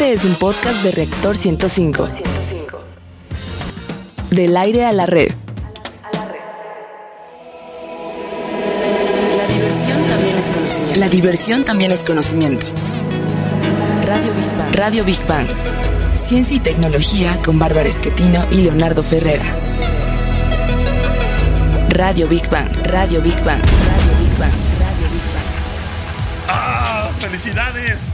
Este es un podcast de Reactor 105. Del aire a la red. La diversión también es conocimiento. La diversión también es conocimiento. Radio Big Bang. Radio Big Bang. Ciencia y tecnología con Bárbara Esquetino y Leonardo Ferrera. Radio Big Bang. Radio Big Bang. Radio Big Bang. Radio Big Bang. ¡Ah! ¡Felicidades!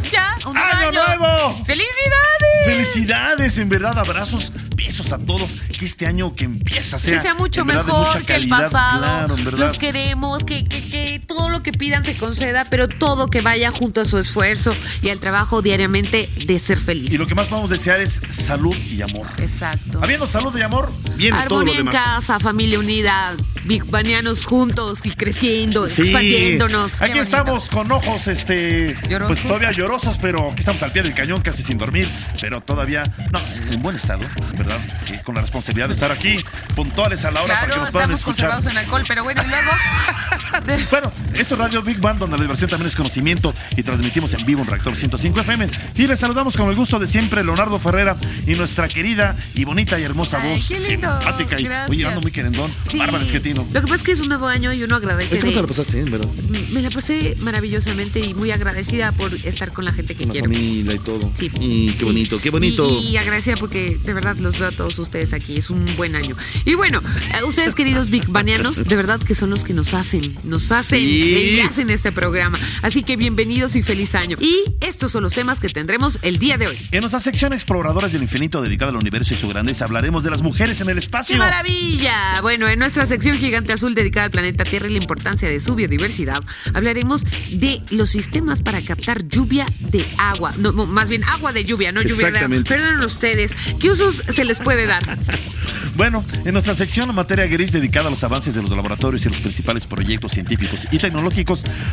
¡Felicidades! ¡Felicidades! En verdad, abrazos, besos a todos. Que este año que empieza sea, Que sea mucho verdad, mejor que el pasado. Claro, en verdad. Los queremos, que, que, que todo lo que pidan se conceda, pero todo que vaya junto a su esfuerzo y al trabajo diariamente de ser feliz. Y lo que más podemos desear es salud y amor. Exacto. Habiendo salud y amor, viene todo lo Armonía en demás. casa, familia unida, Big Banianos juntos y creciendo, Sí. expandiéndonos. Aquí estamos con ojos, este, Llorosos. pues todavía llorosos, pero aquí estamos al pie del cañón, casi sin dormir, pero todavía, no, en buen estado, verdad, y con la responsabilidad de estar aquí, puntuales a la hora para que Claro, nos puedan estamos escuchar. conservados en alcohol, pero bueno, y luego. Bueno, esto es Radio Big Band, donde la diversión también es conocimiento y transmitimos en vivo en Reactor 105 FM. Y les saludamos con el gusto de siempre, Leonardo Ferrera y nuestra querida y bonita y hermosa Ay, voz qué lindo, simpática. Y, gracias. oye, ando muy querendón. Sí. Bárbara Esquetino. Lo que pasa es que es un nuevo año y uno agradece ¿Cómo te de. la pasaste bien, verdad? Me la pasé maravillosamente y muy agradecida por estar con la gente que Con la quiero. familia y todo. Sí. Y qué Sí. bonito, qué bonito. Y, y agradecida porque de verdad los veo a todos ustedes aquí. Es un buen año. Y bueno, a ustedes queridos Big Banianos, de verdad que son los que nos hacen, nos hacen Sí. Y hacen este programa. Así que bienvenidos y feliz año. Y estos son los temas que tendremos el día de hoy. En nuestra sección Exploradores del Infinito dedicada al universo y su grandeza hablaremos de las mujeres en el espacio. ¡Qué maravilla! Bueno, en nuestra sección Gigante Azul dedicada al planeta Tierra y la importancia de su biodiversidad, hablaremos de los sistemas para captar lluvia de agua. No, más bien agua de lluvia, no lluvia de agua. Perdonen ustedes. ¿Qué usos se les puede dar? Bueno, en nuestra sección Materia Gris dedicada a los avances de los laboratorios y los principales proyectos científicos y tecnológicos,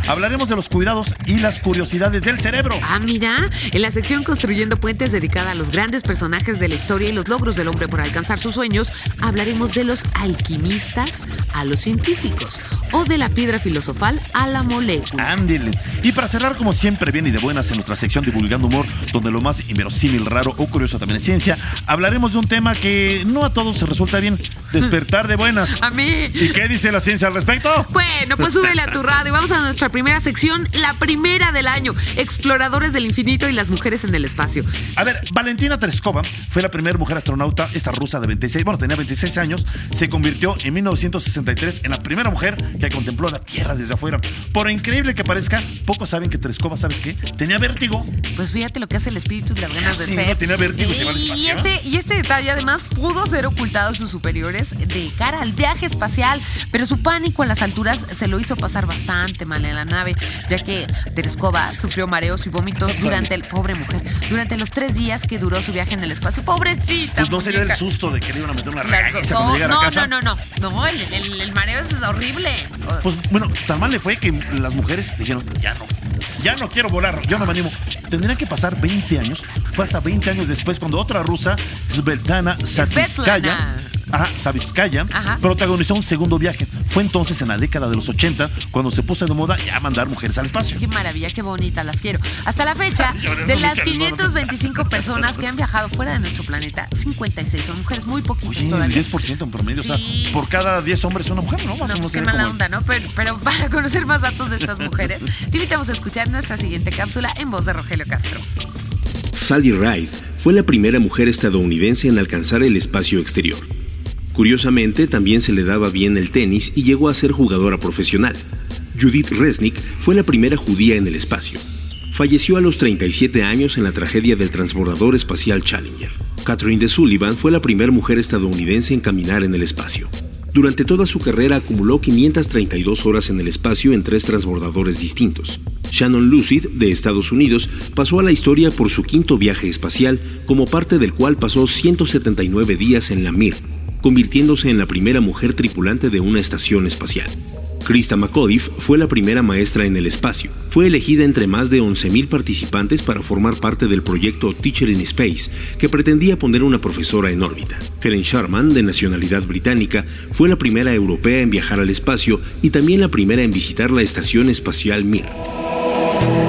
hablaremos de los cuidados y las curiosidades del cerebro. Ah, mira, en la sección Construyendo Puentes dedicada a los grandes personajes de la historia y los logros del hombre por alcanzar sus sueños, hablaremos de los alquimistas a los científicos o de la piedra filosofal a la molécula. Ándele. Y para cerrar, como siempre, bien y de buenas en nuestra sección Divulgando Humor, donde lo más inverosímil, raro o curioso también es ciencia, hablaremos de un tema que no a todos se resulta bien: despertar de buenas. A mí. ¿Y qué dice la ciencia al respecto? Bueno, pues súbele a tu radio y vamos a nuestra primera sección, la primera del año, Exploradores del Infinito y las mujeres en el espacio. A ver, Valentina Tereskova fue la primera mujer astronauta, esta rusa de 26, bueno, tenía 26 años, se convirtió en 1963 en la primera mujer que contempló la Tierra desde afuera. Por increíble que parezca, pocos saben que Tereskova, ¿sabes qué? Tenía vértigo. Pues fíjate lo que hace el espíritu y las ganas de Sí, ser. no, tenía vértigo y se va al y, espacio. este, y este detalle además pudo ser ocultado a sus superiores de cara al viaje espacial, pero su pánico a las alturas se lo hizo pasar bastante mal en la nave, ya que Tereskova sufrió mareos y vómitos durante el pobre mujer, durante los tres días que duró su viaje en el espacio. Pobrecita. Pues no sería el susto de que le iban a meter una regañiza cuando llegara no, a casa. no, no, no, no, el, el- el mareo es horrible. Pues bueno, tan mal le fue que las mujeres dijeron, ya no, ya no quiero volar, yo no me animo. Tendrían que pasar 20 años, fue hasta 20 años después cuando otra rusa, Svetlana Svetlana. Ajá, Saviskaya, Ajá. protagonizó un segundo viaje. Fue entonces en la década de los 80 cuando se puso de moda ya mandar mujeres al espacio. Qué maravilla, qué bonita, las quiero. Hasta la fecha, de las cabrón. 525 personas que han viajado fuera de nuestro planeta, 56 son mujeres, muy poquitas Oye, el todavía. 10% en promedio, o Sí. sea, por cada 10 hombres una mujer, ¿no? Más No, o pues qué mala como- onda, ¿no? Pero, pero para conocer más datos de estas mujeres, te invitamos a escuchar nuestra siguiente cápsula en voz de Rogelio Castro. Sally Ride fue la primera mujer estadounidense en alcanzar el espacio exterior. Curiosamente, también se le daba bien el tenis y llegó a ser jugadora profesional. Judith Resnick fue la primera judía en el espacio. Falleció a los 37 años en la tragedia del transbordador espacial Challenger. Catherine de Sullivan fue la primera mujer estadounidense en caminar en el espacio. Durante toda su carrera acumuló 532 horas en el espacio en tres transbordadores distintos. Shannon Lucid, de Estados Unidos, pasó a la historia por su quinto viaje espacial, como parte del cual pasó 179 días en la Mir, convirtiéndose en la primera mujer tripulante de una estación espacial. Krista McAuliffe fue la primera maestra en el espacio. Fue elegida entre más de 11.000 participantes para formar parte del proyecto Teacher in Space, que pretendía poner una profesora en órbita. Helen Sharman, de nacionalidad británica, fue la primera europea en viajar al espacio y también la primera en visitar la estación espacial Mir.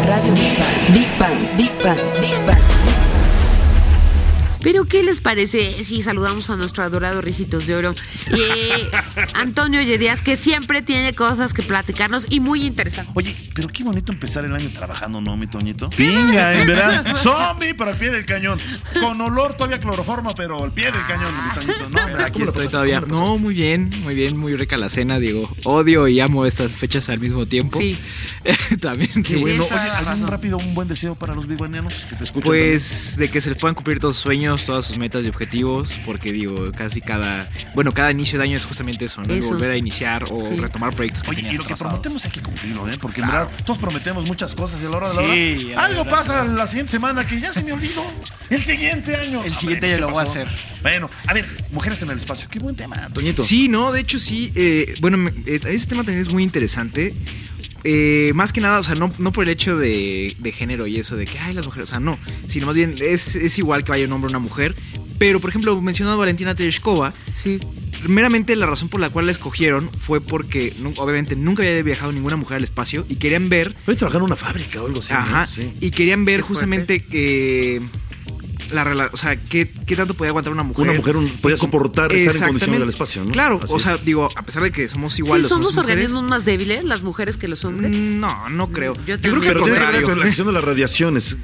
Radio Big Bang. Big Bang, Big Bang, Big Bang. Pero, ¿qué les parece si saludamos a nuestro adorado Ricitos de Oro? Eh, Antonio Yedías, que siempre tiene cosas que platicarnos y muy interesantes. Oye, pero qué bonito empezar el año trabajando, ¿no, mi Toñito? Venga, en verdad. Zombie para el pie del cañón. Con olor todavía cloroforma, pero al pie del cañón, mi Toñito. No, Aquí ¿cómo lo estoy pasaste? todavía. ¿Cómo lo No, muy bien, muy bien, muy rica la cena, digo. Odio y amo estas fechas al mismo tiempo. Sí. También, Qué sí. bueno. Oye, ¿algún rápido, un buen deseo para los biguanianos que te escuchan? Pues de que se les puedan cumplir todos sus sueños, todas sus metas y objetivos, porque digo, casi cada, bueno, cada inicio de año es justamente eso, ¿no? Eso. Volver a iniciar o Sí. retomar proyectos que Oye, y lo que atrasados. prometemos hay que cumplirlo, ¿eh? Porque en verdad todos prometemos muchas cosas y a la hora de la Sí, hora algo pasa la siguiente semana que ya se me olvidó. El siguiente año. El siguiente año ¿qué lo voy a hacer. Bueno, a ver, mujeres en el espacio. Qué buen tema, Toñito. Sí, no, de hecho sí. eh, bueno, me- es- este tema también es muy interesante. Eh, más que nada, o sea, no, no por el hecho de, de género y eso de que, ay, las mujeres, o sea, no, sino más bien es, es igual que vaya un hombre o una mujer. Pero, por ejemplo, mencionado a Valentina Tereshkova, Sí. meramente la razón por la cual la escogieron fue porque, obviamente, nunca había viajado ninguna mujer al espacio y querían ver, Voy a trabajar en una fábrica o algo así. ¿no? ajá, Sí. y querían ver Qué justamente que la o sea, qué, qué tanto podía aguantar una mujer. Una mujer un- podía soportar estar en condiciones del espacio, ¿no? Claro, Así o sea, es. digo, a pesar de que somos igual ¿Sí los y mujeres, organismos más débiles, las mujeres, que los hombres? No, no creo. Yo Yo, creo que al Pero tiene que ver con la acción de las radiaciones.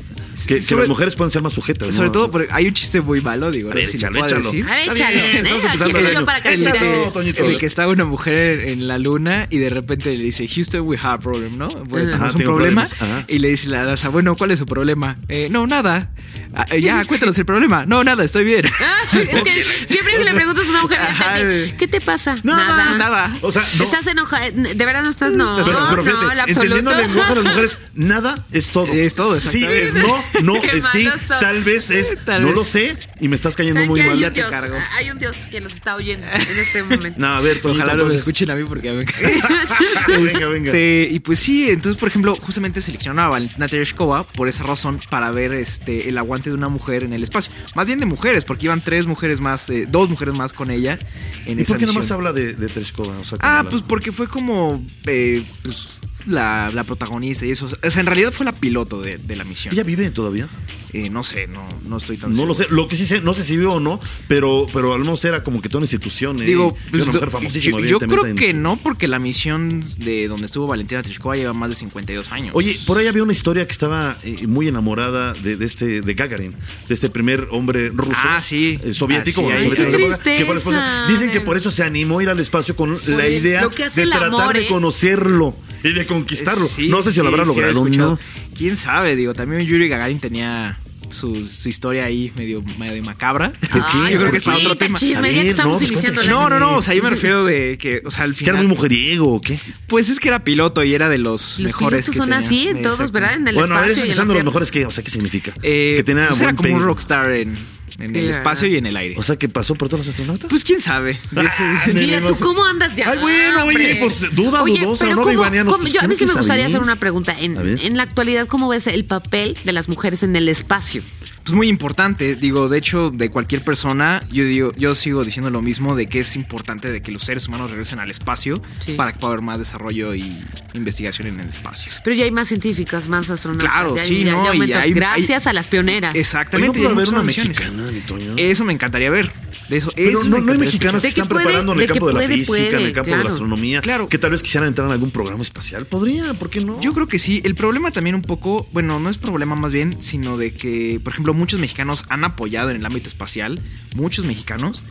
Que, que sobre- las mujeres pueden ser más sujetas. ¿no? Sobre todo, porque hay un chiste muy malo, digo, A no ver, si échalo, échalo. decir. A ver, échalo. estamos el yo año. para Échalo, castigar. Toñito. El que está una mujer en, la luna y de repente le dice, Houston, we have a problem, ¿no? Pues, Ajá. tenemos Ajá, un problema. Y le dice la NASA, bueno, ¿cuál es su problema? "Eh, no, nada. "Ah, eh, ya, cuéntanos el problema. No, nada, estoy bien. Ah, es que siempre que le preguntas a una mujer, Ajá. ¿qué te pasa? Nada, nada. O sea, no. ¿Estás enojada? ¿De verdad no estás? No, Pero, pero fíjate, no, el entendiendo absoluto. el lenguaje de las mujeres, nada es todo. Es todo, Sí, es no, no, es sí, son. tal vez es, Tal no vez. lo sé y me estás cayendo ¿Saben muy mal. hay ya un te Dios? cargo. Hay un Dios que los está oyendo en este momento. No, a ver, Toñito, Ojalá entonces- escuchen a mí porque me venga, venga. Este, y pues sí, entonces, por ejemplo, justamente seleccionaron a Valentina Tereshkova por esa razón para ver este el aguante de una mujer en el espacio. Más bien de mujeres, porque iban tres mujeres más, eh, dos mujeres más con ella en ¿Y esa por qué nada más habla de, de Tereshkova? O sea, Ah, la- pues porque fue como eh, pues, la, la protagonista y eso. O sea, en realidad fue la piloto de, de la misión. ¿Ella vive todavía? Eh, no sé, no, no estoy tan No lo sé. Lo que sí sé, no sé si vive o no, pero, pero al menos era como que toda una institución. ¿eh? Digo, pues, una mujer yo- famosísima, yo, creo en- que no, porque la misión de donde estuvo Valentina Tereshkova lleva más de 52 años. Oye, por ahí había una historia que estaba eh, muy enamorada de, de este de Gagarin, de este primer hombre ruso, Ah, sí. eh, soviético, Ah, sí, bueno, ahí- soviético Qué de la época, que fue la esposa. tristeza. Dicen que por eso se animó a ir al espacio con la idea de tratar amor, de ¿eh? conocerlo y de conquistarlo. Sí, no sé si lo habrá sí, logrado. ¿no? Quién sabe, digo, también Yuri Gagarin tenía su, su historia ahí medio, medio macabra. ¿Por qué? Yo creo ¿Por que es para otro tema. chisme, A ya que ver, estamos no, pues, iniciando. No, no, no, o sea, yo me refiero de que, o sea, al ¿Que era final. muy mujeriego o qué? Pues es que era piloto y era de los, Los mejores. pilotos que son tenía. así, todos, Exacto. ¿verdad? En el Bueno, a ver, espacio y en la pensando los tierra. mejores, ¿qué? O sea, ¿qué significa? Eh, que tenía pues era buen como un rockstar en, en el espacio y en el aire. O sea, que pasó por todos los astronautas. pues quién sabe. Mira, ¿tú cómo andas ya? Ay, bueno, oye, hombre? pues, duda Oye, dudosa, pero ¿no, ¿cómo- cómo- Pues, yo, a mí sí me gustaría saber. hacer una pregunta. En, en la actualidad, ¿cómo ves el papel de las mujeres en el espacio? Pues muy importante, digo, de hecho, de cualquier persona, yo digo, yo sigo diciendo lo mismo de que es importante de que los seres humanos regresen al espacio Sí. para que pueda haber más desarrollo y investigación en el espacio. Pero ya hay más científicas, más astronautas. Claro, ya, sí, ya- no, ya y hay- Gracias a las pioneras. Exactamente. Oye, ¿no puede haber una misiones. mexicana, mi Toño? Eso me encantaría ver. De eso, Pero eso no, no hay mexicanas que que están puede, preparando en el campo de la puede, física, en el puede, campo de la claro. astronomía, Claro. que tal vez quisieran entrar en algún programa espacial. Podría, ¿por qué no? Yo creo que sí. El problema también un poco, bueno, no es problema más bien, sino de que, por ejemplo, muchos mexicanos han apoyado en el ámbito espacial, muchos mexicanos,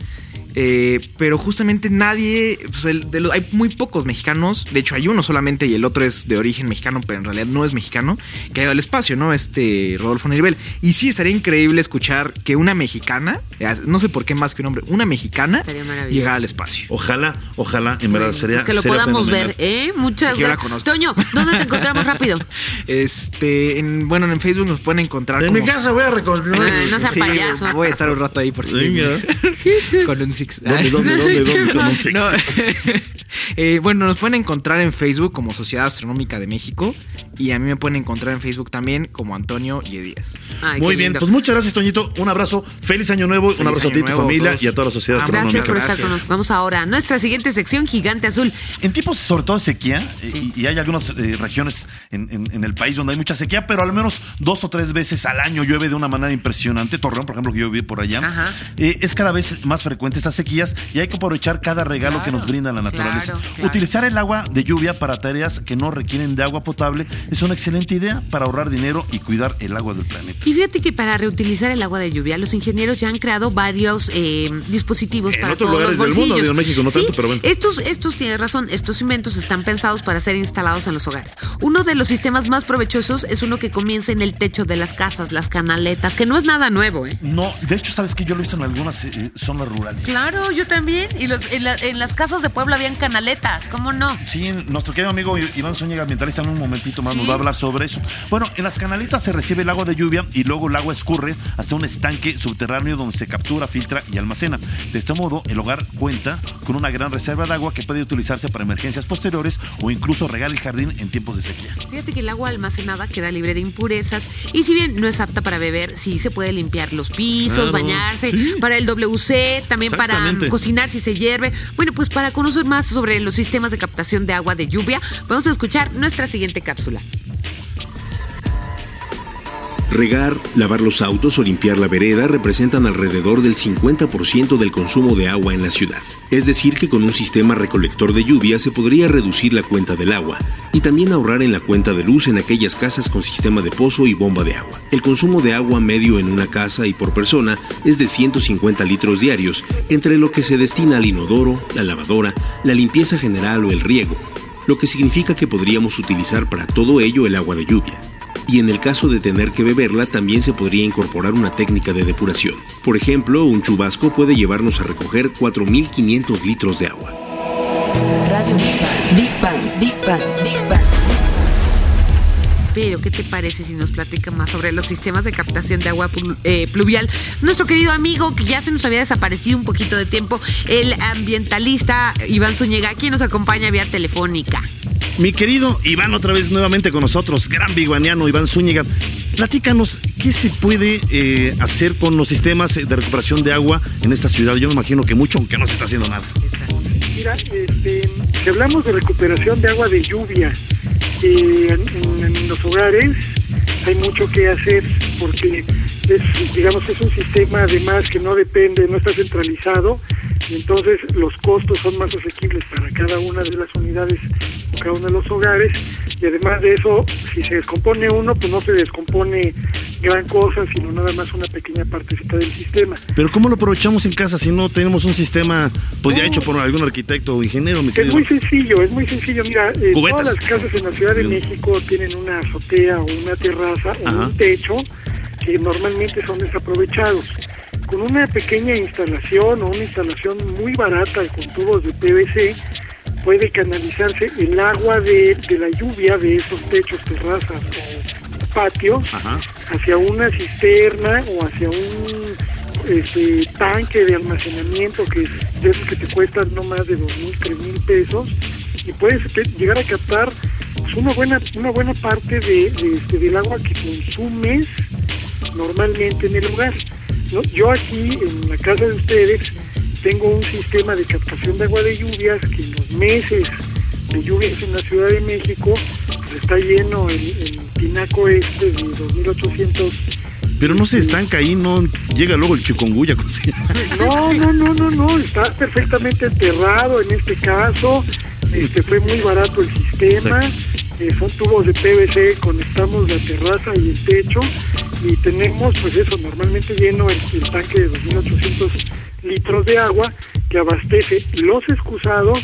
eh, pero justamente nadie, pues, el- de lo- hay muy pocos mexicanos, de hecho hay uno solamente y el otro es de origen mexicano, pero en realidad no es mexicano, que ha ido al espacio, ¿no? Este Rodolfo Nivel. Y sí, estaría increíble escuchar que una mexicana, eh, no sé por qué más que un hombre, una mexicana llegara al espacio. Ojalá, ojalá, en verdad sería. Pues que lo sería podamos fenomenal. ver, ¿eh? Muchas Yo la gracias. conozco. Toño, ¿dónde te encontramos rápido? Este, en, bueno, en Facebook nos pueden encontrar En como- mi casa voy a reconstruir. Ay, no sea Sí, payaso. Voy a estar un rato ahí por si Venga. con un six. ¿Dónde, dónde, dónde, dónde? Six. No. Eh, bueno, nos pueden encontrar en Facebook como Sociedad Astronómica de México Y a mí me pueden encontrar en Facebook también como Antonio Yedías. Ay, Muy bien, lindo. pues muchas gracias, Toñito. Un abrazo. Feliz año nuevo. un abrazo a ti, año tu a familia todos. y a toda la sociedad Ah, astronómica. Gracias por estar Gracias. con nosotros. Vamos ahora a nuestra siguiente sección, Gigante Azul. En tiempos, sobre todo de sequía, eh, Sí. y, y hay algunas eh, regiones en, en- en el país donde hay mucha sequía, pero al menos dos o tres veces al año llueve de una manera impresionante. Torreón, por ejemplo, que yo viví por allá. Ajá. eh, es cada vez más frecuente estas sequías y hay que aprovechar cada regalo que nos brinda la naturaleza. claro, claro. Utilizar el agua de lluvia para tareas que no requieren de agua potable es una excelente idea para ahorrar dinero y cuidar el agua del planeta. Y fíjate que para reutilizar el agua de lluvia, los ingenieros ya han creado varios eh, dispositivos En para otros todos lugares los del mundo, bolsillos. digo, en México no Sí, tanto, pero bueno. Estos, estos tienes razón, estos inventos están pensados para ser instalados en los hogares. Uno de los sistemas más provechosos es uno que comienza en el techo de las casas, las canaletas, que no es nada nuevo, ¿eh? No, de hecho, ¿sabes que Yo lo he visto en algunas eh, zonas rurales. Claro, yo también. Y los, en, la- en las casas de Puebla habían canaletas, ¿cómo no? Sí, nuestro querido amigo Iván Zúñiga, ambientalista, en un momentito más Sí. Nos va a hablar sobre eso. Bueno, en las canalitas se recibe el agua de lluvia y luego el agua escurre hasta un estanque subterráneo donde se captura, filtra y almacena. De este modo, el hogar cuenta con una gran reserva de agua que puede utilizarse para emergencias posteriores o incluso regar el jardín en tiempos de sequía. Fíjate que el agua almacenada queda libre de impurezas y si bien no es apta para beber, sí se puede limpiar los pisos, Claro, bañarse, sí. para el WC, también para cocinar si se hierve. Bueno, pues para conocer más sobre los sistemas de captación de agua de lluvia, vamos a escuchar nuestra siguiente cápsula. Regar, lavar los autos o limpiar la vereda representan alrededor del 50% del consumo de agua en la ciudad. Es decir, que con un sistema recolector de lluvia se podría reducir la cuenta del agua y también ahorrar en la cuenta de luz en aquellas casas con sistema de pozo y bomba de agua. El consumo de agua medio en una casa y por persona es de 150 litros diarios, entre lo que se destina al inodoro, la lavadora, la limpieza general o el riego, lo que significa que podríamos utilizar para todo ello el agua de lluvia y en el caso de tener que beberla también se podría incorporar una técnica de depuración. Por ejemplo, un chubasco puede llevarnos a recoger 4.500 litros de agua. Pero, ¿qué te parece si nos platica más sobre los sistemas de captación de agua plu- eh, pluvial? Nuestro querido amigo, que ya se nos había desaparecido un poquito de tiempo, el ambientalista Iván Zúñiga, quien nos acompaña vía telefónica. Mi querido Iván, otra vez nuevamente con nosotros, gran biguaniano Iván Zúñiga. Platícanos, ¿qué se puede eh, hacer con los sistemas de recuperación de agua en esta ciudad? Yo me imagino que mucho, aunque no se está haciendo nada. Mira, este, si hablamos de recuperación de agua de lluvia eh, en, los hogares, hay mucho que hacer porque es, digamos, es un sistema además que no depende, no está centralizado. Y entonces los costos son más asequibles para cada una de las unidades cada uno de los hogares. Y además de eso, si se descompone uno, pues no se descompone gran cosa, sino nada más una pequeña partecita del sistema. Pero ¿cómo lo aprovechamos en casa si no tenemos un sistema pues ya hecho por algún arquitecto o ingeniero, mi Es querido? muy sencillo, es muy sencillo. Mira, eh, todas las casas en la Ciudad de. México tienen una azotea o una terraza o Ajá. un techo que normalmente son desaprovechados. Con una pequeña instalación o una instalación muy barata con tubos de PVC, puede canalizarse el agua de, de la lluvia de esos techos, terrazas o patios Ajá. hacia una cisterna o hacia un este, tanque de almacenamiento que de esos que te cuestan no más de dos mil, tres mil pesos y puedes llegar a captar pues, una buena una buena parte de, de, este, del agua que consumes normalmente en el hogar. ¿no? Yo aquí en la casa de ustedes tengo un sistema de captación de agua de lluvias que en los meses de lluvias en la Ciudad de México pues, está lleno el, el tinaco este de 2.800 Pero no se estanca ahí, no llega luego el chikungunya. No, no, no, no, no, está perfectamente enterrado en este caso. Este fue muy barato el sistema. Eh, son tubos de PVC, conectamos la terraza y el techo y tenemos, pues eso, normalmente lleno el, el tanque de 2.800 litros de agua que abastece los excusados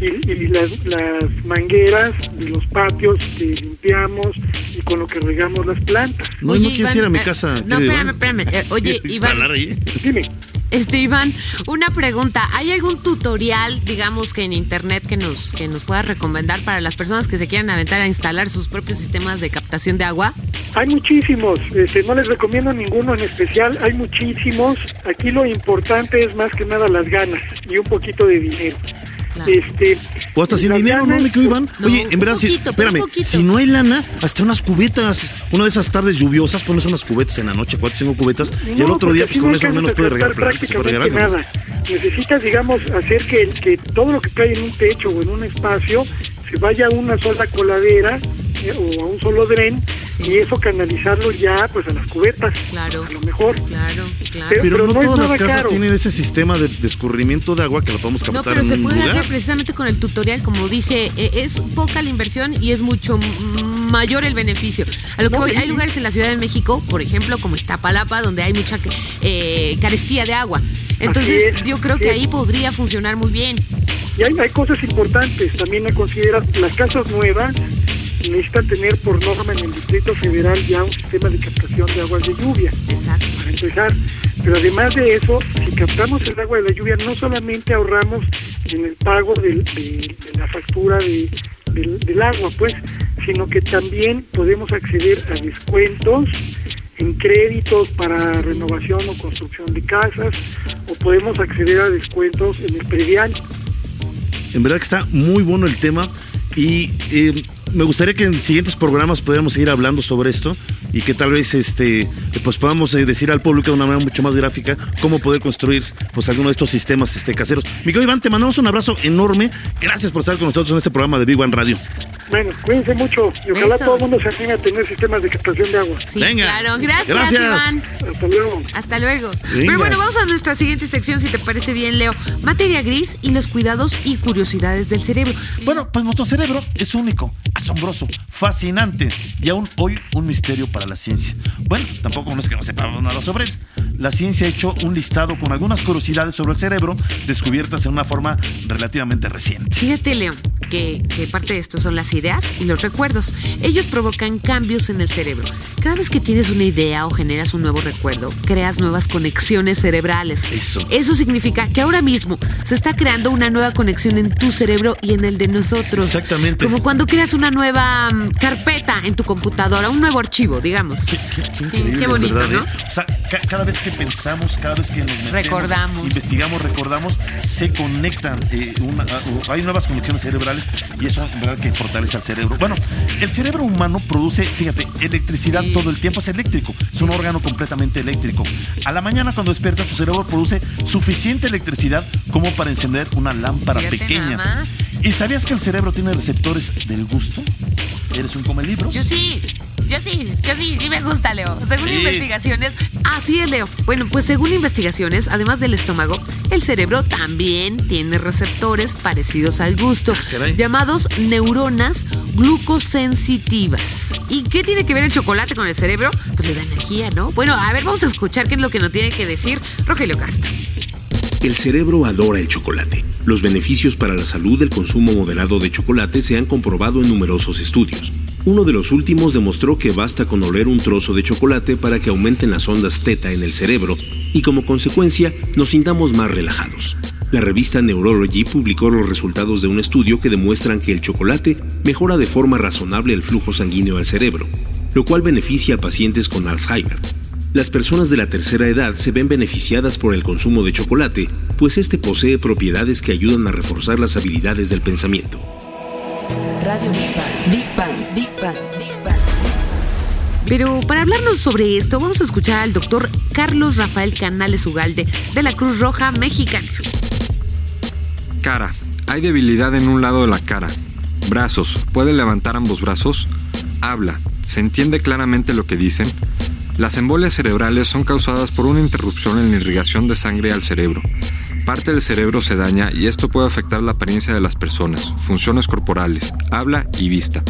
y, y las, las mangueras de los patios que limpiamos y con lo que regamos las plantas. No, no quieres ir a mi eh, casa. no, querido espérame, Iván? espérame. Eh, oye, Sí, Iván. Dime. Este Iván, una pregunta. ¿Hay algún tutorial, digamos que en internet que nos que nos puedas recomendar para las personas que se quieran aventar a instalar sus propios sistemas de captación de agua? Hay muchísimos, este, no les recomiendo ninguno en especial, hay muchísimos. Aquí lo importante es más que nada las ganas y un poquito de dinero. Claro. Este, O hasta sin dinero, ¿no, mi Iván? No, Oye, en verdad, si- poquito, espérame, si no hay lana, hasta unas cubetas, una de esas tardes lluviosas, pones unas cubetas en la noche, cuatro, cinco cubetas, y el No, otro día, pues con no eso al menos puede regar captar plantas, puede nada. Necesitas, digamos, hacer que, que todo lo que cae en un techo o en un espacio se vaya a una sola coladera o a un solo dren Sí. y eso canalizarlo ya pues a las cubetas. Claro. A lo mejor. Claro, claro. Pero- Pero, no, no todas las casas caro. tienen ese sistema de, de escurrimiento de agua que lo podemos No, captar pero en se un puede lugar. hacer precisamente con el tutorial, como dice, eh, es poca la inversión y es mucho mm, mayor el beneficio. A lo que No, voy, y- hay lugares en la Ciudad de México, por ejemplo, como Iztapalapa, donde hay mucha eh, carestía de agua. Entonces, es, yo creo que es. ahí podría funcionar muy bien. Y hay, hay cosas importantes también a considerar. Las casas nuevas necesitan tener por norma en el Distrito Federal ya un sistema de captación de aguas de lluvia. Exacto. para empezar. Pero además de eso, si captamos el agua de la lluvia, no solamente ahorramos en el pago del- de, de la factura de- del, del agua, pues, sino que también podemos acceder a descuentos en créditos para renovación o construcción de casas, o podemos acceder a descuentos en el predial. En verdad que está muy bueno el tema y eh, me gustaría que en siguientes programas pudiéramos seguir hablando sobre esto y que tal vez este pues podamos eh, decir al público de una manera mucho más gráfica cómo poder construir pues alguno de estos sistemas este caseros. Miguel Iván, te mandamos un abrazo enorme. Gracias por estar con nosotros en este programa de Big One Radio. Bueno, cuídense mucho y ojalá Besos. todo el mundo se anime a tener sistemas de captación de agua. Sí, Venga. claro. Gracias, Gracias. Iván. Hasta luego. Hasta luego. Venga. Pero bueno, vamos a nuestra siguiente sección, si te parece bien, Leo. Materia gris y los cuidados y curiosidades del cerebro. Bueno, pues nuestro cerebro es único, asombroso, fascinante y aún hoy un misterio para la ciencia. Bueno, tampoco no es que no sepamos nada sobre él. La ciencia ha hecho un listado con algunas curiosidades sobre el cerebro descubiertas en una forma relativamente reciente. Fíjate, Leo, que, que parte de esto son las ideas y los recuerdos. Ellos provocan cambios en el cerebro. Cada vez que tienes una idea o generas un nuevo recuerdo, creas nuevas conexiones cerebrales. Eso. Eso significa que ahora mismo se está creando una nueva conexión en tu cerebro y en el de nosotros. Exactamente. Como cuando creas una nueva mm, carpeta en tu computadora, un nuevo archivo, digamos. Qué, qué- qué increíble, qué bonito, ¿verdad, ¿no? eh? O sea, ca- cada vez que pensamos, cada vez que nos metemos, Recordamos. investigamos, recordamos, se conectan, eh, una- uh, hay nuevas conexiones cerebrales y eso en verdad que fortalece al cerebro. Bueno, el cerebro humano produce, fíjate, electricidad Sí. todo el tiempo, es eléctrico, es un órgano completamente eléctrico. A la mañana cuando despiertas, tu cerebro produce suficiente electricidad como para encender una lámpara Fíjate pequeña. nada más. ¿Y sabías que el cerebro tiene receptores del gusto? ¿Eres un come libros? Yo sí, yo sí, yo sí, sí me gusta, Leo. Según Sí. investigaciones, así es, Leo. Bueno, pues según investigaciones, además del estómago, el cerebro también tiene receptores parecidos al gusto, caray. llamados neuronas glucosensitivas. ¿Y qué tiene que ver el chocolate con el cerebro? Pues le da energía, ¿no? Bueno, a ver, vamos a escuchar qué es lo que nos tiene que decir Rogelio Castro. El cerebro adora el chocolate. Los beneficios para la salud del consumo moderado de chocolate se han comprobado en numerosos estudios. Uno de los últimos demostró que basta con oler un trozo de chocolate para que aumenten las ondas teta en el cerebro y como consecuencia nos sintamos más relajados. La revista Neurology publicó los resultados de un estudio que demuestran que el chocolate mejora de forma razonable el flujo sanguíneo al cerebro, lo cual beneficia a pacientes con Alzheimer. Las personas de la tercera edad se ven beneficiadas por el consumo de chocolate, pues este posee propiedades que ayudan a reforzar las habilidades del pensamiento. Radio Big Bang. Big Bang, Big Bang, Big Bang. Pero para hablarnos sobre esto, vamos a escuchar al doctor Carlos Rafael Canales Ugalde de la Cruz Roja Mexicana. Cara. Hay debilidad en un lado de la cara. Brazos. ¿Puede levantar ambos brazos? Habla. ¿Se entiende claramente lo que dicen? Las embolias cerebrales son causadas por una interrupción en la irrigación de sangre al cerebro. Parte del cerebro se daña y esto puede afectar la apariencia de las personas, funciones corporales, habla y vista.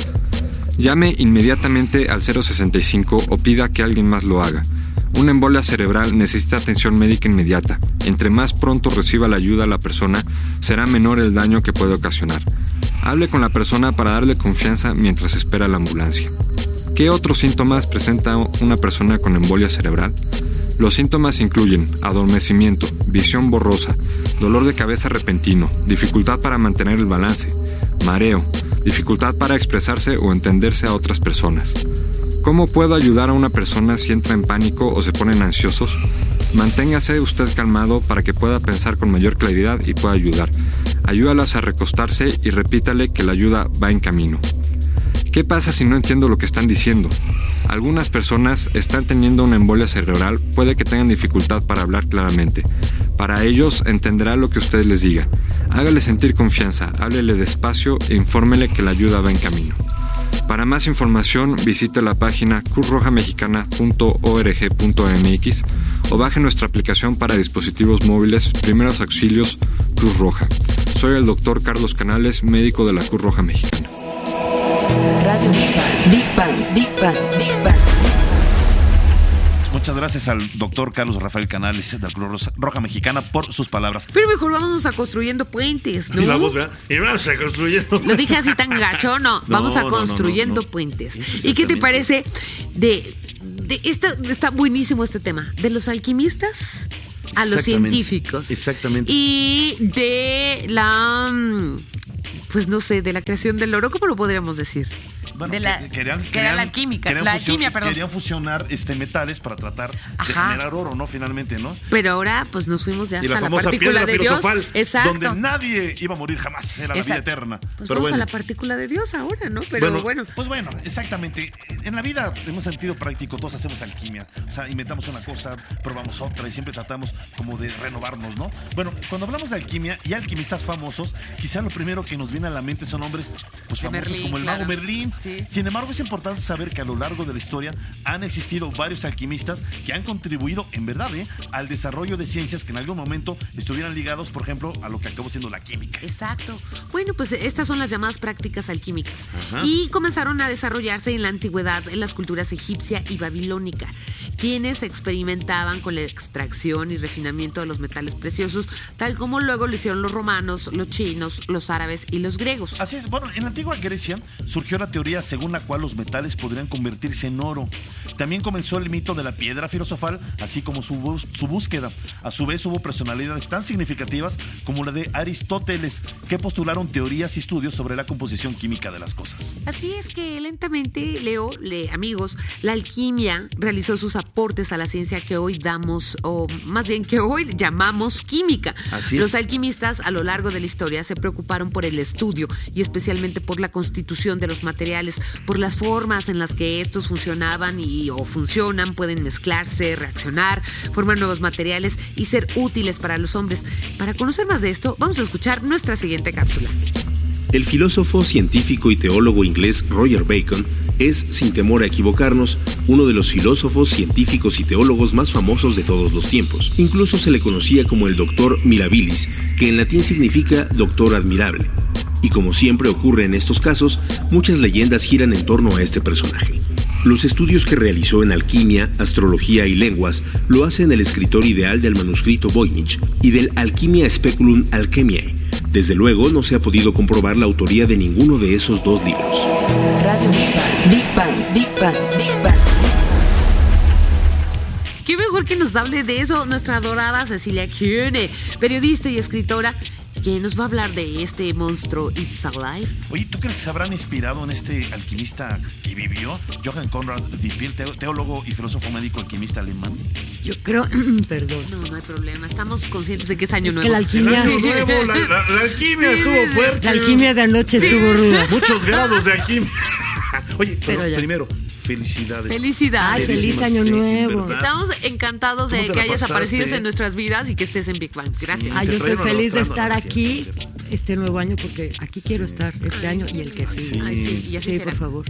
Llame inmediatamente al 065 o pida que alguien más lo haga. Una embolia cerebral necesita atención médica inmediata. Entre más pronto reciba la ayuda la persona, será menor el daño que puede ocasionar. Hable con la persona para darle confianza mientras espera la ambulancia. ¿Qué otros síntomas presenta una persona con embolia cerebral? Los síntomas incluyen adormecimiento, visión borrosa, dolor de cabeza repentino, dificultad para mantener el balance, mareo, dificultad para expresarse o entenderse a otras personas. ¿Cómo puedo ayudar a una persona si entra en pánico o se ponen ansiosos? Manténgase usted calmado para que pueda pensar con mayor claridad y pueda ayudar. Ayúdalas a recostarse y repítale que la ayuda va en camino. ¿Qué pasa si no entiendo lo que están diciendo? Algunas personas están teniendo una embolia cerebral, puede que tengan dificultad para hablar claramente. Para ellos entenderá lo que usted les diga. Hágale sentir confianza, háblele despacio e infórmele que la ayuda va en camino. Para más información visite la página cruzrojamexicana.org.mx o baje nuestra aplicación para dispositivos móviles Primeros Auxilios Cruz Roja. Soy el doctor Carlos Canales, médico de la Cruz Roja Mexicana. Radio Big Bang. Big Bang, Big Bang, Big Bang. Muchas gracias al doctor Carlos Rafael Canales de la Cruz Roja Mexicana por sus palabras. Pero mejor vámonos a construyendo puentes, ¿no? Y la voz, ¿verdad? Y vamos a construyendo. Lo dije así tan gacho, no. Vamos a no, no, construyendo no, no. puentes. ¿Y qué te parece de, de esta, está buenísimo este tema, de los alquimistas a los científicos. Exactamente. Y de la mm, pues no sé, de la creación del oro, ¿cómo lo podríamos decir? Bueno, de la, que- querían- que era querían- la alquímica, querían la fusion- alquimia, perdón. Querían fusionar este, metales para tratar de generar oro, ¿no? Finalmente, ¿no? Pero ahora pues nos fuimos ya Y la la, famosa partícula piedra de Dios. filosofal, Exacto. donde nadie iba a morir jamás, era la vida eterna. Pues Pero vamos bueno. a la partícula de Dios ahora, ¿no? Pero bueno, Pues bueno, exactamente. En la vida, en un sentido práctico, todos hacemos alquimia. O sea, inventamos una cosa, probamos otra y siempre tratamos como de renovarnos, ¿no? Bueno, cuando hablamos de alquimia y alquimistas famosos, quizá lo primero que nos viene a la mente son hombres pues De famosos Merlín, como el claro. mago Merlín. Sí. Sin embargo, es importante saber que a lo largo de la historia han existido varios alquimistas que han contribuido, en verdad, ¿eh? al desarrollo de ciencias que en algún momento estuvieran ligados, por ejemplo, a lo que acabó siendo la química. Exacto. Bueno, pues estas son las llamadas prácticas alquímicas. Y comenzaron a desarrollarse en la antigüedad en las culturas egipcia y babilónica, quienes experimentaban con la extracción y refinamiento de los metales preciosos, tal como luego lo hicieron los romanos, los chinos, los árabes y los griegos. Así es, bueno, en la antigua Grecia surgió la teoría según la cual los metales podrían convertirse en oro. También comenzó el mito de la piedra filosofal, así como su, su búsqueda. A su vez hubo personalidades tan significativas como la de Aristóteles, que postularon teorías y estudios sobre la composición química de las cosas. Así es que lentamente, Leo, le, amigos, la alquimia realizó sus aportes a la ciencia que hoy damos, o más bien que hoy llamamos química. Así. Los alquimistas a lo largo de la historia se preocuparon por el estudio y especialmente por la constitución de los materiales, por las formas en las que estos funcionaban y o funcionan, pueden mezclarse, reaccionar, formar nuevos materiales y ser útiles para los hombres. Para conocer más de esto, vamos a escuchar nuestra siguiente cápsula. El filósofo, científico y teólogo inglés Roger Bacon es, sin temor a equivocarnos, uno de los filósofos, científicos y teólogos más famosos de todos los tiempos. Incluso se le conocía como el Doctor Mirabilis, que en latín significa Doctor Admirable. Y como siempre ocurre en estos casos, muchas leyendas giran en torno a este personaje. Los estudios que realizó en alquimia, astrología y lenguas lo hacen el escritor ideal del manuscrito Voynich y del Alquimia Speculum Alchemiae. Desde luego no se ha podido comprobar la autoría de ninguno de esos dos libros. Radio Big Bang. Big Bang, Big Bang, Big Bang. Qué mejor que nos hable de eso nuestra adorada Cecilia Kuhne, periodista y escritora, que nos va a hablar de este monstruo It's Alive. Oye, ¿tú crees que se habrán inspirado en este alquimista que vivió? Johann Conrad Dipiel, teo- teólogo y filósofo médico alquimista alemán. Yo creo, perdón. No, no hay problema. Estamos conscientes de que es año Es nuevo. que la alquimia- El año nuevo, la, la- la alquimia Sí, estuvo fuerte. La alquimia de anoche estuvo ruda. Muchos grados de alquimia. Oye, pero, primero, felicidades. Felicidades. Ay, feliz año nuevo. Estamos encantados ¿Cómo de que hayas pasaste? aparecido en nuestras vidas y que estés en Big Bang. Gracias. Te yo estoy feliz de estar aquí siempre, es cierto. Este nuevo año porque aquí quiero estar este año y el que sigue. Ay, sí, y así Sí, será. por favor.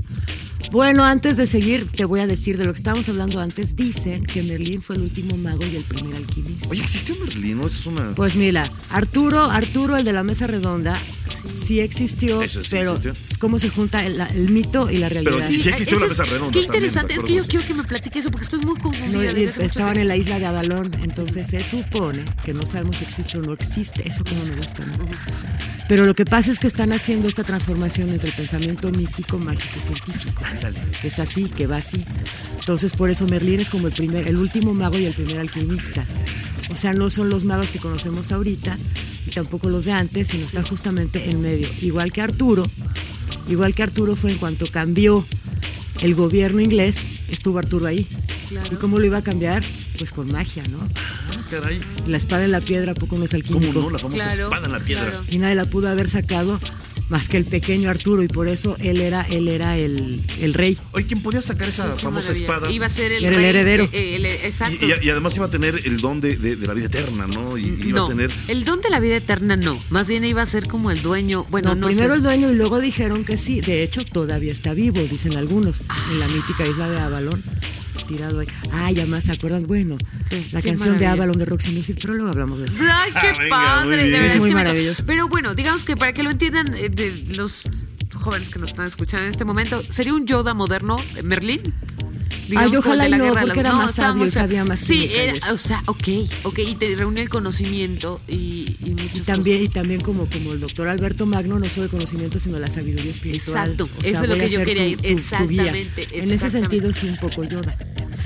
Bueno, antes de seguir, te voy a decir de lo que estábamos hablando antes. Dicen que Merlín fue el último mago y el primer alquimista. Oye, ¿existió Merlín? ¿No? Es una... Pues mira, Arturo, Arturo, el de la mesa redonda, sí, existió, Eso sí pero existió. es cómo se junta el, el mito y la realidad. sí, sí existió la mesa redonda Qué también, interesante. me es que yo quiero que me platique eso porque estoy muy No, confundida. mucho estaban en la isla de Avalón, entonces se supone que no sabemos si existe o no existe, eso como me gusta. ¿no? Pero lo que pasa es que están haciendo esta transformación entre el pensamiento mítico, mágico y científico. Ándale. Que es así, que va así. Entonces por eso Merlín es como el primer, el último mago y el primer alquimista. O sea, no son los magos que conocemos ahorita y tampoco los de antes, sino está justamente en medio. Igual que Arturo, igual que Arturo fue en cuanto cambió el gobierno inglés, estuvo Arturo ahí. Claro. ¿Y cómo lo iba a cambiar? Pues con magia, ¿no? Ah, caray. La espada en la piedra, ¿a poco no es ¿Cómo no? La famosa Claro, espada en la piedra. claro. Y nadie la pudo haber sacado más que el pequeño Arturo y por eso él era, él era el, el rey. Oye, ¿quién podía sacar esa Qué famosa maravilla. espada? Iba a ser el, Era el rey, heredero. eh, eh, el- exacto. Y, y- y además iba a tener el don de, de- de la vida eterna, ¿no? Y iba no, a tener. el don de la vida eterna no. Más bien iba a ser como el dueño. Bueno, No, no, primero sé. el dueño y luego dijeron que sí. De hecho, todavía está vivo, dicen algunos, en la mítica isla de Avalon. Tirado ahí. Ah, ya más se acuerdan. Bueno, Qué- la qué canción de. Avalon de Roxy Music, pero luego hablamos de eso. Ay, qué Ah, venga, padre. de verdad Es es muy que me- maravilloso. Pero bueno, digamos que para que lo entiendan eh, de los jóvenes que nos están escuchando en este momento, ¿sería un Yoda moderno, eh, Merlín? Ay, como ojalá el de y no, guerra de porque era más sabio sabía más Sí, era, o sea, ok, ok, y te reúne el conocimiento y, y también, y también como, como el doctor Alberto Magno, no solo el conocimiento, sino la sabiduría espiritual. Exacto, O sea, eso es lo que yo quería tu- ir. guía. Exactamente, En ese exactamente. sentido, sí, un poco Yoda.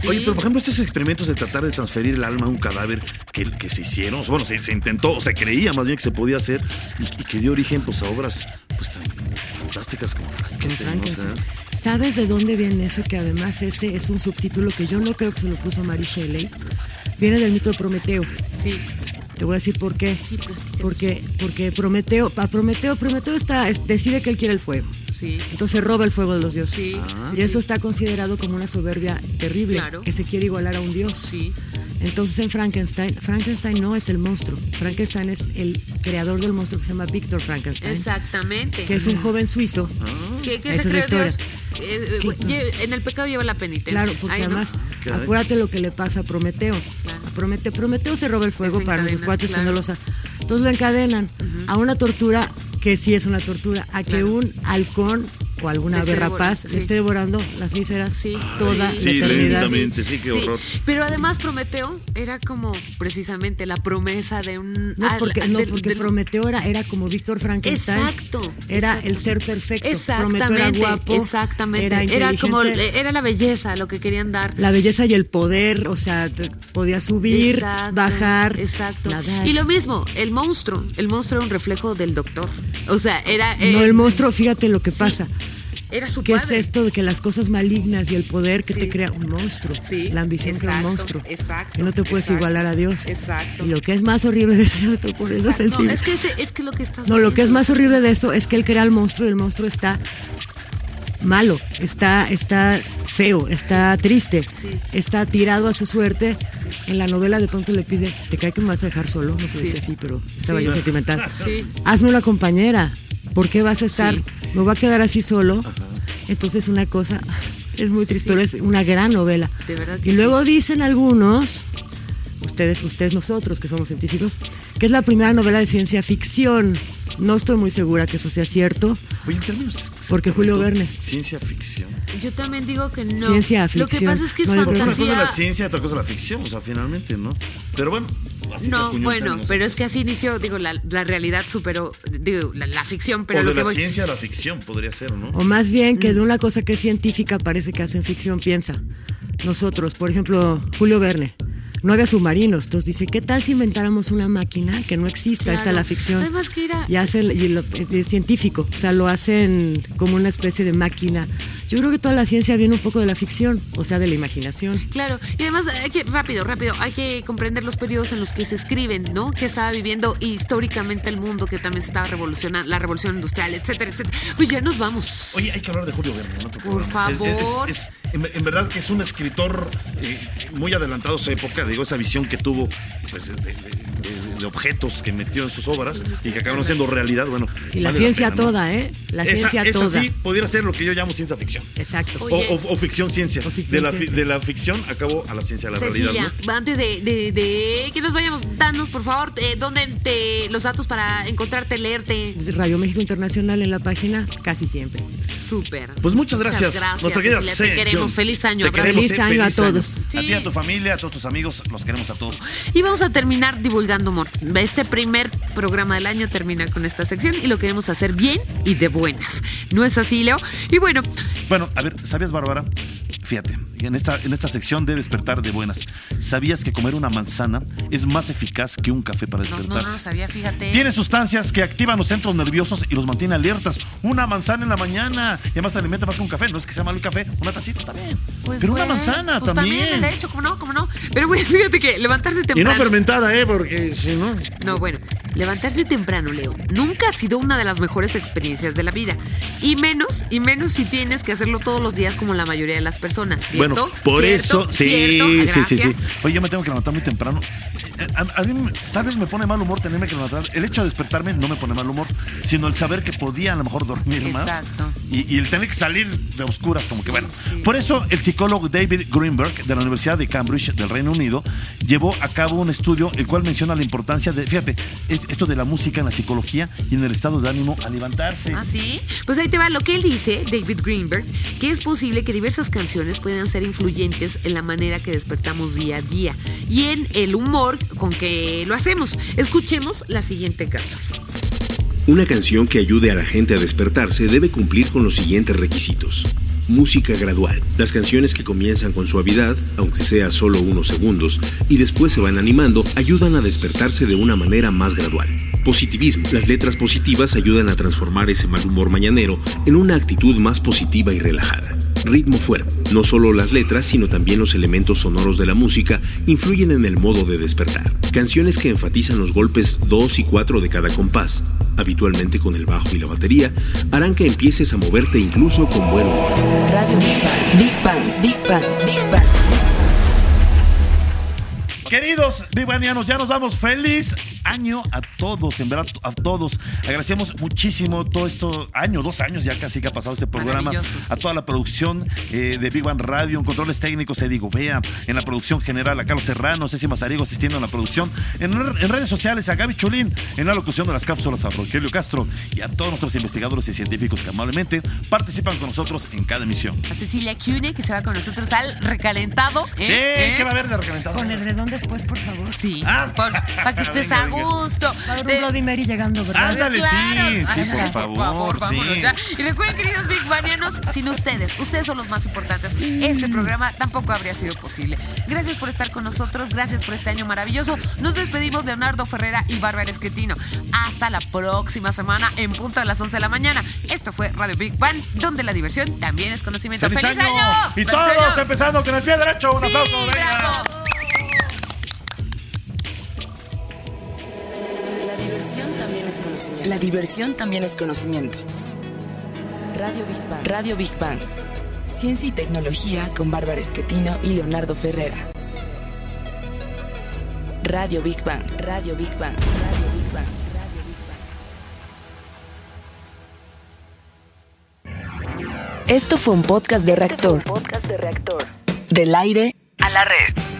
Sí. Oye, pero por ejemplo, estos experimentos de tratar de transferir el alma a un cadáver que, que se hicieron, bueno, se, se intentó, o se creía más bien que se podía hacer y, y que dio origen pues, a obras pues tan fantásticas como Frankenstein. ¿Sabes de dónde viene eso? Que además ese es un subtítulo que yo no creo que se lo puso Mary Shelley. Viene del mito de Prometeo. Sí, Te voy a decir por qué. Sí. Porque, porque Prometeo, a Prometeo, Prometeo está, es- decide que él quiere el fuego. Sí. Entonces roba el fuego de los dioses. Sí. Ah. y eso está considerado como una soberbia terrible, Claro. que se quiere igualar a un dios. Sí. Entonces en Frankenstein, Frankenstein no es el monstruo. Frankenstein es el creador del monstruo que se llama Víctor Frankenstein. Exactamente. Que es un joven suizo. Lle- en el pecado lleva la penitencia. Claro, porque además, caray. acuérdate lo que le pasa a Prometeo. Claro. Prometeo, Prometeo se roba el fuego para nuestros cuates que claro. no lo saben. Entonces lo encadenan a una tortura que sí es una tortura, a que Claro. un halcón Lord o alguna ave rapaz sí. esté devorando las vísceras Sí. toda Sí, la eternidad. lentamente, sí, qué horror. Pero además Prometeo era como precisamente la promesa de un... No, porque, la- no, del- porque del- Prometeo era, era como Víctor Frankenstein. Exacto. Era exacto. el ser perfecto. Exactamente. Prometeo era guapo. Exactamente. Era, Era, como... Era la belleza lo que querían dar. La belleza y el poder, o sea, podía subir, Exacto, bajar, Exacto. nadar. Y lo mismo, el monstruo. El monstruo era un reflejo del doctor. O sea, era... eh, No, el monstruo, fíjate lo que sí. pasa. Era su ¿Qué es esto de que las cosas malignas y el poder que Sí. te crea un monstruo? Sí, La ambición crea un exacto, monstruo. exacto, Y no te puedes exacto, igualar a Dios. exacto. Y lo que es más horrible de eso, estoy poniendo No, es que, ese- es que lo que estás No, lo que es más horrible de eso es que él crea al monstruo y el monstruo está malo, está, está feo, está triste, Sí. está tirado a su suerte. En la novela de pronto le pide, ¿te cae que me vas a dejar solo? No se Sí. dice así, pero estaba yo sentimental. Hazme una compañera. ¿Por qué vas a estar? Me voy a quedar así solo. Entonces una cosa es muy triste, pero es una gran novela. De verdad que y luego dicen algunos, ustedes, ustedes nosotros que somos científicos, que es la primera novela de ciencia ficción. No estoy muy segura que eso sea cierto. Oye, en términos. Porque Julio Verne. Ciencia ficción. Yo también digo que no. Ciencia Lo que ficción. pasa es que es No, Porque una cosa es fantasía. la ciencia otra cosa es la ficción, o sea, finalmente, ¿no? Pero bueno, así No, bueno, pero es que así inició, digo, la, la realidad superó, digo, la, la ficción, pero o lo de que la voy. ciencia a la ficción podría ser, ¿no? O más bien Mm. que de una cosa que es científica parece que hacen ficción, piensa. Nosotros, por ejemplo, Julio Verne. No había submarinos, entonces dice, ¿qué tal si inventáramos una máquina que no exista? Ahí está Claro. la ficción. Además que era- Y hace, y lo- es, es científico, o sea, lo hacen como una especie de máquina. Yo creo que toda la ciencia viene un poco de la ficción, o sea, de la imaginación. Claro, y además, hay que, rápido, rápido, hay que comprender los periodos en los que se escriben, ¿no? Que estaba viviendo históricamente el mundo, que también se estaba revolucionando, la revolución industrial, etcétera, etcétera. Pues ya nos vamos. Oye, hay que hablar de Julio Verne, ¿no? Por favor. Es, es- en, en verdad que es un escritor eh, muy adelantado a su época, digo, esa visión que tuvo pues, de, de- de- de objetos que metió en sus obras y que acabaron siendo realidad, bueno. Y la vale ciencia pena, ¿no? toda, ¿eh? La Esa- ciencia esa toda. sí pudiera ser lo que yo llamo ciencia ficción. Exacto. O, o- o ficción ciencia. O ficción de, la, fi- ciencia. de la ficción acabó a la ciencia, a la Cecilia, realidad. ¿no? antes de, de- de que nos vayamos, danos, por favor, eh, dónde te, los datos para encontrarte, leerte. Radio México Internacional en la página, casi siempre. Súper. Pues muchas gracias. gracias, Nuestra querida Cecilia, te queremos. Feliz año, Te queremos, Feliz C. año a todos. A ti, Sí. a tu familia, a todos tus amigos, los queremos a todos. Y vamos a terminar divulgando humor. Este primer programa del año termina con esta sección y lo queremos hacer bien y de buenas. ¿No es así, Leo? Y bueno, Bueno, a ver, ¿sabías, Bárbara? Fíjate, en esta, en esta sección de despertar de buenas, ¿sabías que comer una manzana es más eficaz que un café para No, despertarse? no, no lo sabía, fíjate. Tiene sustancias que activan los centros nerviosos y los mantiene alertas. Una manzana en la mañana. Y además se alimenta más que un café. No es que sea malo el café, una tacita está bien. Pues, Pero una manzana pues también. de hecho, ¿cómo no? ¿Cómo no? Pero, güey, fíjate que levantarse y temprano. no fermentada, ¿eh? Porque si no. No, bueno, levantarse temprano, Leo, nunca ha sido una de las mejores experiencias de la vida. Y menos, y menos si tienes que hacerlo todos los días como la mayoría de las personas, ¿cierto? Bueno, por ¿Cierto? eso, sí, ¿Cierto? sí, sí, sí. Oye, yo me tengo que levantar muy temprano. Eh, A, a mí tal vez me pone mal humor tenerme que levantar. El hecho de despertarme no me pone mal humor, sino el saber que podía a lo mejor dormir más. Exacto. Y, y el tener que salir de oscuras, como que bueno. Por eso el psicólogo David Greenberg de la Universidad de Cambridge del Reino Unido llevó a cabo un estudio el cual menciona la importancia de, fíjate, es- esto de la música en la psicología y en el estado de ánimo al levantarse. ¿Ah, sí? Pues ahí te va lo que él dice, David Greenberg, que es posible que diversas canciones puedan ser influyentes en la manera que despertamos día a día y en el humor con que lo hacemos. Escuchemos la siguiente canción. Una canción que ayude a la gente a despertarse debe cumplir con los siguientes requisitos. Música gradual. Las canciones que comienzan con suavidad, aunque sea solo unos segundos, y después se van animando, ayudan a despertarse de una manera más gradual. Positivismo. Las letras positivas ayudan a transformar ese mal humor mañanero en una actitud más positiva y relajada. Ritmo fuerte. No solo las letras, sino también los elementos sonoros de la música influyen en el modo de despertar. Canciones que enfatizan los golpes 2 y 4 de cada compás, habitualmente con el bajo y la batería, harán que empieces a moverte incluso con buen humor. Radio Big Bang. Big Bang, Big Bang, Big Bang. Queridos Vivianianos, ya nos vamos. Feliz año a todos, en verdad, a todos. Agradecemos muchísimo todo esto, año, dos años ya casi que ha pasado este programa. A toda la producción eh, de Big Bang Radio, en controles técnicos, Eddie Gobea, en la producción general, a Carlos Serrano, Ceci Mazarigo asistiendo a la producción, en, en redes sociales, a Gaby Chulín, en la locución de las cápsulas, a Rogelio Castro y a todos nuestros investigadores y científicos que amablemente participan con nosotros en cada emisión. A Cecilia Cune, que se va con nosotros al recalentado. ¿eh? ¡Eh! ¿Qué va a haber de recalentado? Con el redón después, por favor. Sí, Ah. para que estés a Venga, gusto. Va a haber De- un Mary llegando, ¿verdad? Ándale, Claro. sí, sí, por favor, vámonos sí. ya. Y recuerden, queridos Big Banianos, sin ustedes, ustedes son los más importantes. Este programa tampoco habría sido posible. Gracias por estar con nosotros, gracias por este año maravilloso. Nos despedimos Leonardo Ferrera y Bárbara Esquetino. Hasta la próxima semana en punto a las 11 de la mañana. Esto fue Radio Big Bang, donde la diversión también es conocimiento. ¡Feliz, ¡Feliz año! año! Y ¡Feliz todos año! empezando con el pie derecho. Un Sí, aplauso, venga. bravo. Diversión también es conocimiento. Radio Big Bang. Radio Big Bang. Ciencia y tecnología con Bárbara Esquetino y Leonardo Ferrera. Radio Big Bang. Radio Big Bang. Radio Big Bang. Esto fue un podcast de reactor. Del aire a la red.